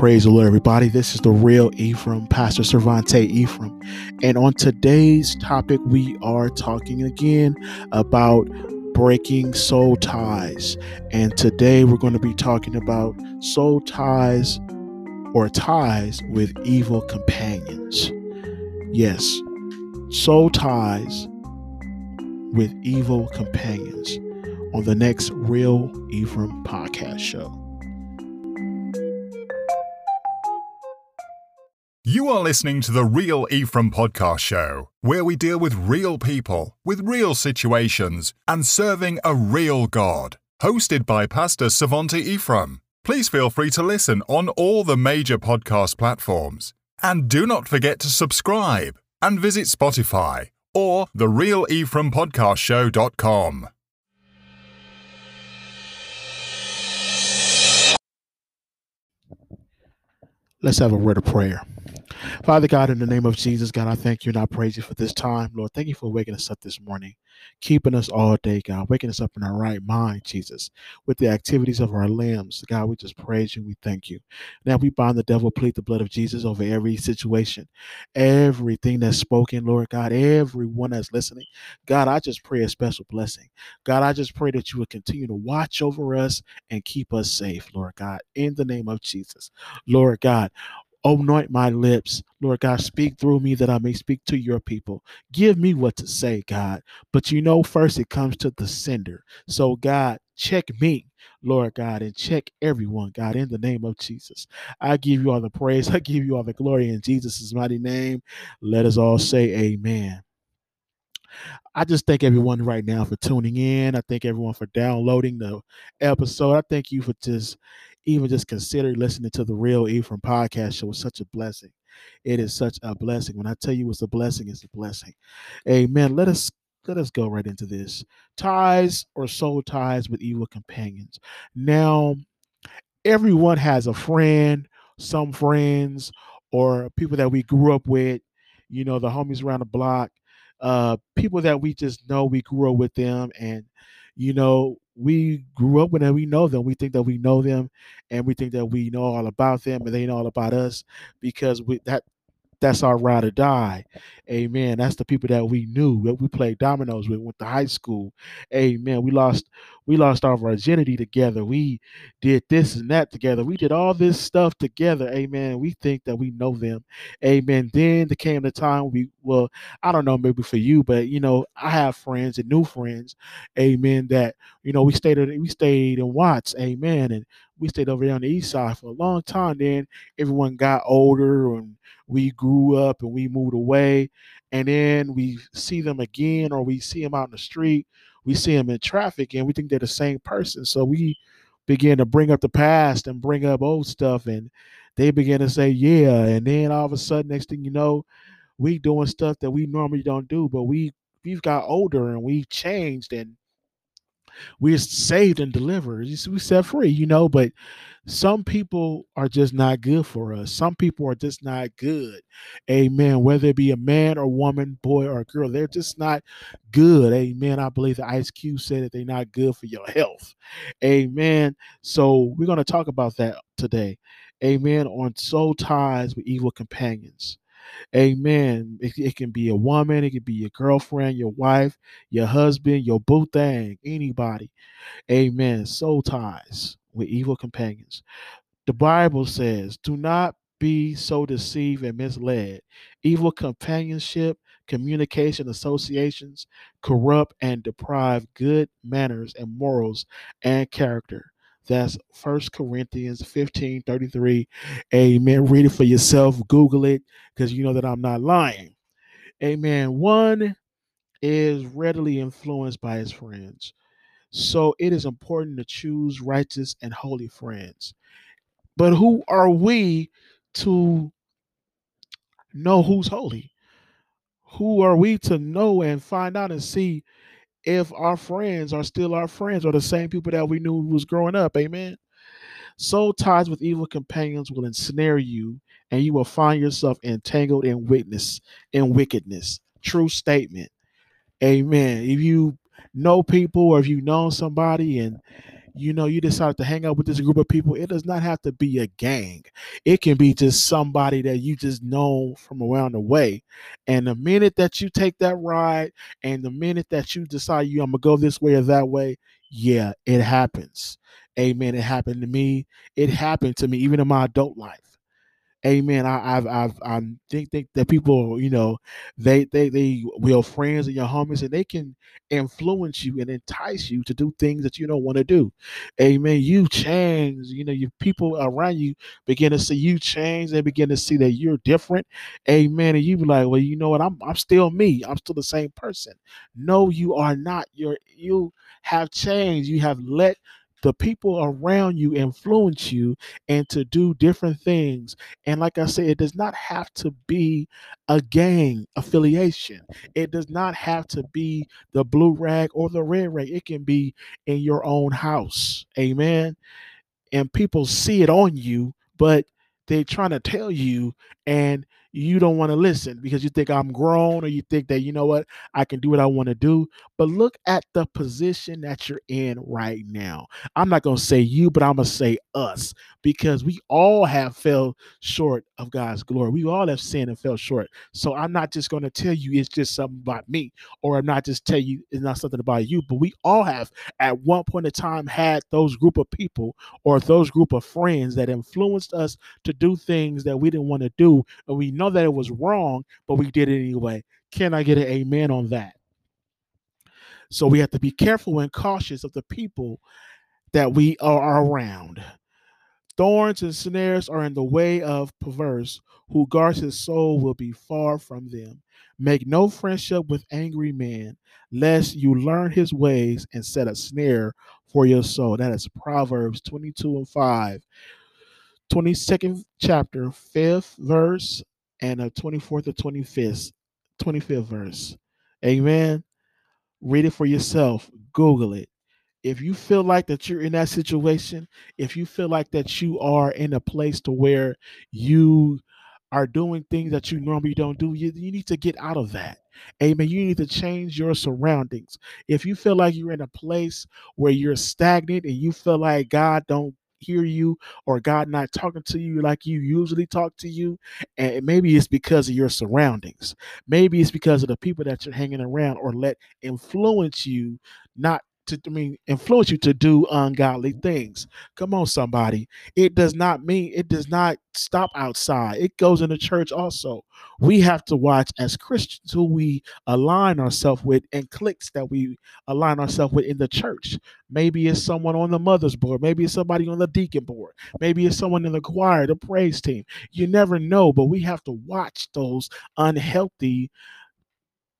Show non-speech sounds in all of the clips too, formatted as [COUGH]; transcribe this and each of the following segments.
Praise the Lord, everybody. This is the real Ephriam, Pastor Servontee Ephriam. And on today's topic, we are talking again about breaking soul ties. And today we're going to be talking about soul ties or ties with evil companions. Yes, soul ties with evil companions on the next Real Ephriam podcast show. You are listening to the Real Ephriam Podcast Show, where we deal with real people, with real situations, and serving a real God. Hosted by Pastor Servontee Ephriam. Please feel free to listen on all the major podcast platforms. And do not forget to subscribe and visit Spotify or the Real Ephriam Podcast Show.com. Let's have a word of prayer. Father God, in the name of Jesus, God, I thank you and I praise you for this time. Lord, thank you for waking us up this morning, keeping us all day, God, waking us up in our right mind, Jesus, with the activities of our limbs. God, we just praise you. We thank you. Now we bind the devil, plead the blood of Jesus over every situation, everything that's spoken, Lord God, everyone that's listening. God, I just pray a special blessing. God, I just pray that you would continue to watch over us and keep us safe, Lord God, in the name of Jesus. Lord God, anoint my lips. Lord God, speak through me that I may speak to your people. Give me what to say, God. But you know, first it comes to the sender. So, God, check me, Lord God, and check everyone, God, in the name of Jesus. I give you all the praise. [LAUGHS] I give you all the glory in Jesus' mighty name. Let us all say amen. I just thank everyone right now for tuning in. I thank everyone for downloading the episode. I thank you for just even just consider listening to the Real Ephriam podcast show. It's such a blessing. It is such a blessing. When I tell you it's a blessing, it's a blessing. Amen. Let us let us go right into this. Ties or soul ties with evil companions. Now, everyone has a friend, some friends, or people that we grew up with, you know, the homies around the block, uh, people that we just know we grew up with them and you know, we grew up with them, we know them, we think that we know them, and we think that we know all about them, and they know all about us because we that that's our ride or die. Amen. That's the people that we knew that we played dominoes with, went to high school. Amen. We lost we lost our virginity together. We did this and that together. We did all this stuff together. Amen. We think that we know them. Amen. Then there came the time we well, I don't know, maybe for you, but you know, I have friends and new friends, amen, that you know we stayed we stayed in Watts, amen. And we stayed over there on the east side for a long time. Then everyone got older and we grew up and we moved away. And then we see them again or we see them out in the street. We see them in traffic and we think they're the same person. So we begin to bring up the past and bring up old stuff. And they begin to say, yeah. And then all of a sudden, next thing you know, we doing stuff that we normally don't do, but we we've got older and we've changed and we're saved and delivered. We set free, you know, but some people are just not good for us. Some people are just not good. Amen. Whether it be a man or woman, boy or girl, they're just not good. Amen. I believe the Ice Cube said that they're not good for your health. Amen. So we're going to talk about that today. Amen. On soul ties with evil companions. Amen. It, it, can be a woman, it can be your girlfriend, your wife, your husband, your boo thing, anybody. Amen. Soul ties with evil companions. The Bible says, do not be so deceived and misled. Evil companionship, communication, associations corrupt and deprive good manners and morals and character. That's First Corinthians 15 33. Amen. Read it for yourself. Google it because you know that I'm not lying. Amen. One is readily influenced by his friends. So it is important to choose righteous and holy friends. But who are we to know who's holy? Who are we to know and find out and see if our friends are still our friends or the same people that we knew was growing up. Amen. Soul ties with evil companions will ensnare you, and you will find yourself entangled in witness in wickedness. True statement. Amen. If you know people or if you know somebody and you know, you decided to hang out with this group of people, it does not have to be a gang. It can be just somebody that you just know from around the way. And the minute that you take that ride and the minute that you decide you I'm gonna go this way or that way, yeah, it happens. Amen. It happened to me. It happened to me even in my adult life. Amen. I, I've, I've, I think, think that people, you know, they, they, they will friends and your homies, and they can influence you and entice you to do things that you don't want to do. Amen. You change. You know, your people around you begin to see you change. They begin to see that you're different. Amen. And you be like, well, you know what? I'm, I'm still me. I'm still the same person. No, you are not. You're, you have changed. You have let the people around you influence you and to do different things. And like I said, it does not have to be a gang affiliation. It does not have to be the blue rag or the red rag. It can be in your own house. Amen. And people see it on you, but they're trying to tell you and you don't want to listen because you think I'm grown or you think that, you know what, I can do what I want to do. But look at the position that you're in right now. I'm not going to say you, but I'm going to say us because we all have fell short of God's glory. We all have sinned and fell short. So I'm not just going to tell you it's just something about me or I'm not just tell you it's not something about you, but we all have at one point in time had those group of people or those group of friends that influenced us to do things that we didn't want to do and we know that it was wrong, but we did it anyway. Can I get an amen on that? So we have to be careful and cautious of the people that we are around. Thorns and snares are in the way of perverse. Who guards his soul will be far from them. Make no friendship with angry men, lest you learn his ways and set a snare for your soul. That is Proverbs 22 and 5. 22nd chapter, 5th verse and a 24th or 25th, 25th verse. Amen. Read it for yourself. Google it. If you feel like that you're in that situation, if you feel like that you are in a place to where you are doing things that you normally don't do, you, you need to get out of that. Amen. You need to change your surroundings. If you feel like you're in a place where you're stagnant and you feel like God don't hear you or God not talking to you like you usually talk to you. And maybe it's because of your surroundings. Maybe it's because of the people that you're hanging around or let influence you not to I mean influence you to do ungodly things. Come on, somebody. It does not mean it does not stop outside. It goes in the church also. We have to watch as Christians who we align ourselves with and cliques that we align ourselves with in the church. Maybe it's someone on the mother's board, maybe it's somebody on the deacon board, maybe it's someone in the choir, the praise team. You never know, but we have to watch those unhealthy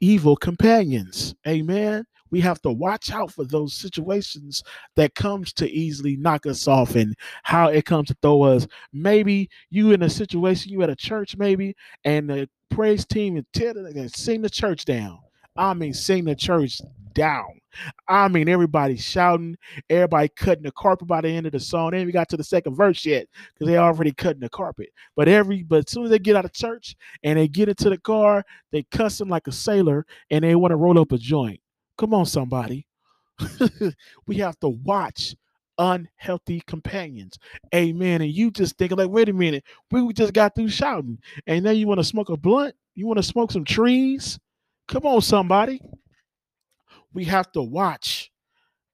evil companions. Amen we have to watch out for those situations that comes to easily knock us off and how it comes to throw us. Maybe you in a situation, you at a church maybe, and the praise team and tell and sing the church down. I mean, sing the church down. I mean, everybody shouting, everybody cutting the carpet by the end of the song. They haven't got to the second verse yet because they already cutting the carpet. But every but as soon as they get out of church and they get into the car, they cuss them like a sailor and they want to roll up a joint. Come on, somebody. [LAUGHS] we have to watch unhealthy companions. Amen. And you just thinking, like, wait a minute, we just got through shouting, and now you want to smoke a blunt? You want to smoke some trees? Come on, somebody. We have to watch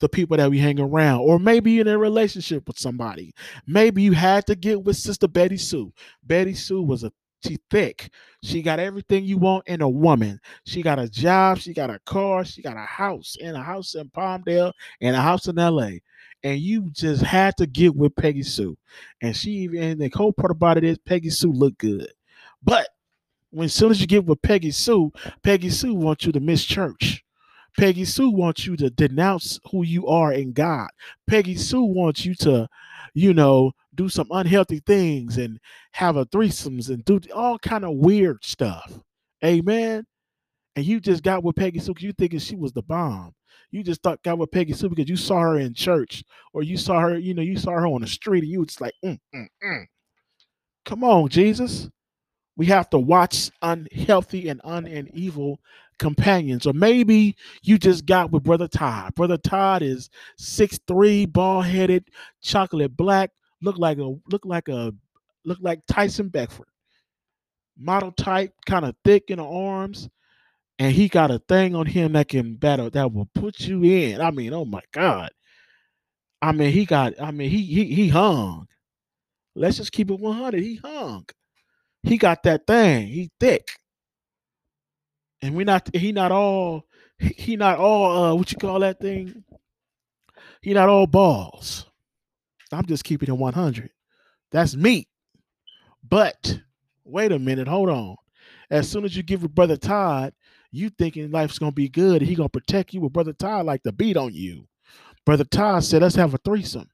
the people that we hang around, or maybe in a relationship with somebody. Maybe you had to get with Sister Betty Sue. Betty Sue was a she thick. She got everything you want in a woman. She got a job. She got a car. She got a house and a house in Palmdale and a house in LA. And you just had to get with Peggy Sue. And she even and the whole part about it is Peggy Sue looked good. But when soon as you get with Peggy Sue, Peggy Sue wants you to miss church. Peggy Sue wants you to denounce who you are in God. Peggy Sue wants you to, you know, do some unhealthy things and have a threesomes and do all kind of weird stuff. Amen. And you just got with Peggy Sue because you thinking she was the bomb. You just thought got with Peggy Sue because you saw her in church or you saw her, you know, you saw her on the street and you was like, mm, mm, mm. come on, Jesus. We have to watch unhealthy and un and evil companions, or maybe you just got with Brother Todd. Brother Todd is six three, bald headed, chocolate black, look like a look like a look like Tyson Beckford, model type, kind of thick in the arms, and he got a thing on him that can battle that will put you in. I mean, oh my God. I mean, he got. I mean, he he he hung. Let's just keep it 100. He hung. He got that thing. He thick. And we not he not all he not all uh what you call that thing? He not all balls. I'm just keeping it 100. That's me. But wait a minute, hold on. As soon as you give with brother Todd, you thinking life's gonna be good and he gonna protect you with brother Todd like the beat on you. Brother Todd said, let's have a threesome.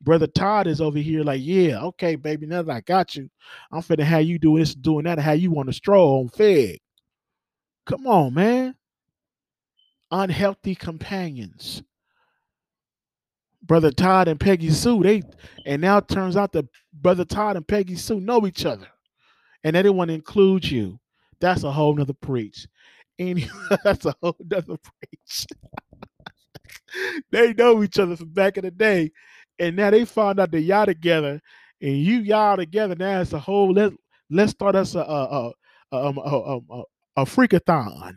Brother Todd is over here like, yeah, okay, baby, now that I got you, I'm finna have you do this, doing that, how you want to stroll on Fig. Come on, man. Unhealthy companions. Brother Todd and Peggy Sue, they and now it turns out that Brother Todd and Peggy Sue know each other. And they didn't want to include you. That's a whole nother preach. And [LAUGHS] that's a whole nother preach. [LAUGHS] they know each other from back in the day and now they found out that y'all together, and you y'all together. Now it's a whole let let's start us a a a a, a, a, a freakathon,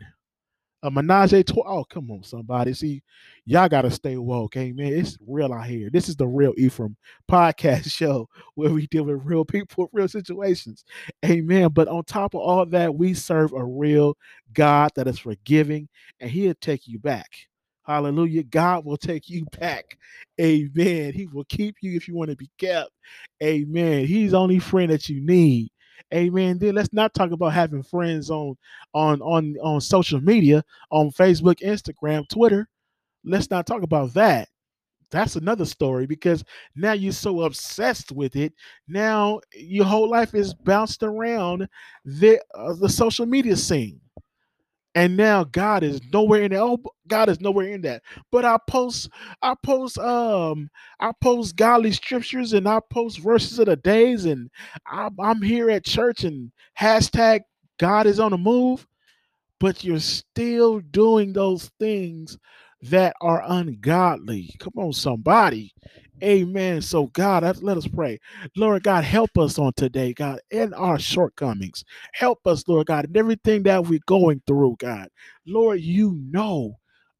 a menage a trois. Oh, come on, somebody. See, y'all gotta stay woke, amen. It's real out here. This is the real Ephriam podcast [LAUGHS] show where we deal with real people, [LAUGHS] real situations, amen. But on top of all that, we serve a real God that is forgiving, and He'll take you back. Hallelujah. God will take you [LAUGHS] back. Amen. He will keep you if you want to be kept. Amen. He's the only friend that you need. Amen. Then let's not talk about having friends on on on on social media, on Facebook, Instagram, Twitter. Let's not talk about that. That's another story because now you're so obsessed with it. Now your whole life is bounced around the uh, the social media scene. And now God is nowhere in that. Oh, God is nowhere in that. But I post, I post, um, I post godly scriptures and I post verses of the days, and I'm, I'm here at church and hashtag God is on the move. But you're still doing those things that are ungodly. Come on, somebody. Amen. So, God, let us pray. Lord God, help us on today, God, in our shortcomings. Help us, Lord God, in everything that we're going through, God. Lord, you know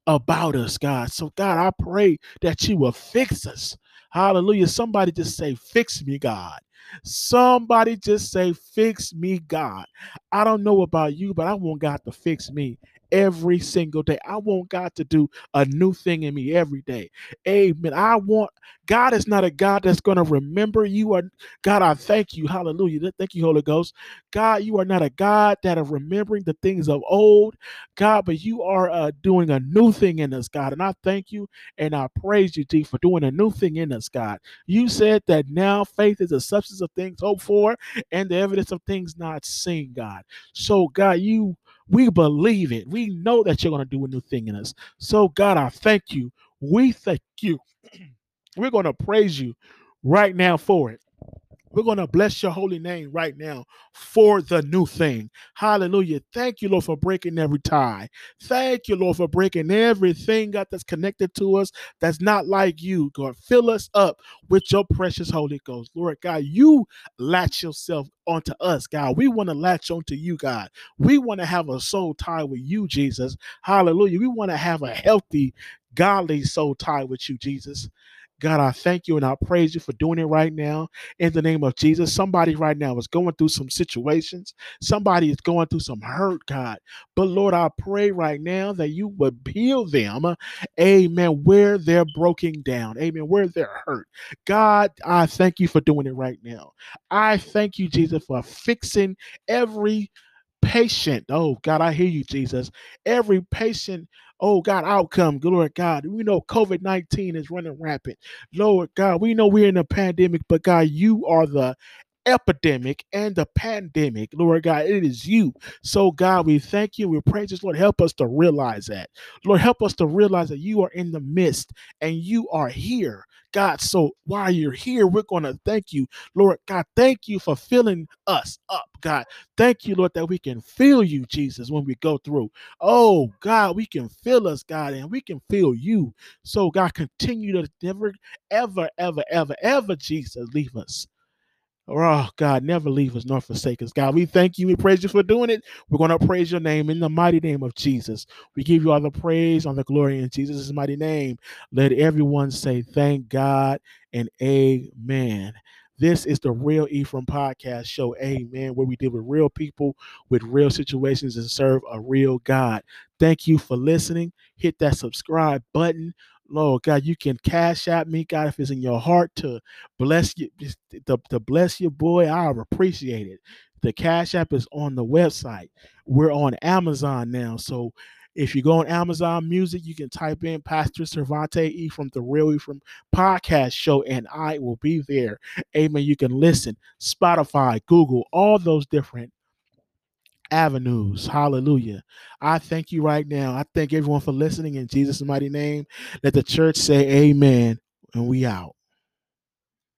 about us, God. So, God, I pray that you will fix us. Hallelujah. Somebody just say, Fix me, God. Somebody just say, Fix me, God. I don't know about you, but I want God to fix me every single day. I want God to do a new thing in me every day. Amen. I want God is not a God that's going to remember you are God. I thank you. Hallelujah. Thank you, Holy Ghost. God, you are not a God that are remembering the things of old, God, but you are uh, doing a new thing in us, God. And I thank you and I praise you, D, for doing a new thing in us, God. You said that now faith is the substance of things hoped for and the evidence of things not seen, God. So, God, you we believe it. We know that you're going to do a new thing in us. So, God, I thank you. We thank you. [CLEARS THROAT] We're going to praise you right now for it. We're going to bless your holy name right now for the new thing. Hallelujah. Thank you, Lord, for breaking every tie. Thank you, Lord, for breaking everything, God, that's connected to us that's not like you. God, fill us up with your precious Holy Ghost. Lord God, you latch yourself onto us, God. We want to latch onto you, God. We want to have a soul tie with you, Jesus. Hallelujah. We want to have a healthy, godly soul tie with you, Jesus. God, I thank you and I praise you for doing it right now in the name of Jesus. Somebody right now is going through some situations. Somebody is going through some hurt, God. But Lord, I pray right now that you would heal them, amen, where they're broken down, amen, where they're hurt. God, I thank you for doing it right now. I thank you, Jesus, for fixing every patient. Oh, God, I hear you, Jesus. Every patient oh God, outcome, Lord God. We know COVID 19 is running rapid. Lord God, we know we're in a pandemic, but God, you are the epidemic and the pandemic. Lord God, it is you. So, God, we thank you. We praise you. Lord, help us to realize that. Lord, help us to realize that you are in the midst and you are here. God, so while you're here, we're going to thank you, Lord God. Thank you for filling us up, God. Thank you, Lord, that we can feel you, Jesus, when we go through. Oh, God, we can feel us, God, and we can feel you. So, God, continue to never, ever, ever, ever, ever, Jesus, leave us. Oh, God, never leave us nor forsake us. God, we thank you. We praise you for doing it. We're going to praise your name in the mighty name of Jesus. We give you all the praise, all the glory in Jesus' mighty name. Let everyone say thank God and amen. This is the Real Ephriam Podcast Show. Amen. Where we deal with real people with real situations and serve a real God. Thank you for listening. Hit that subscribe button. Lord God, you can cash out me, God, if it's in your heart to bless you, to, to bless your boy. I appreciate it. The Cash App is on the website. We're on Amazon now. So if you go on Amazon Music, you can type in Pastor Servontee E from the Real Ephriam Podcast Show, and I will be there. Amen. You can listen, Spotify, Google, all those different avenues. Hallelujah. I thank you right now. I thank everyone for listening in Jesus' mighty name. Let the church say amen, and we out.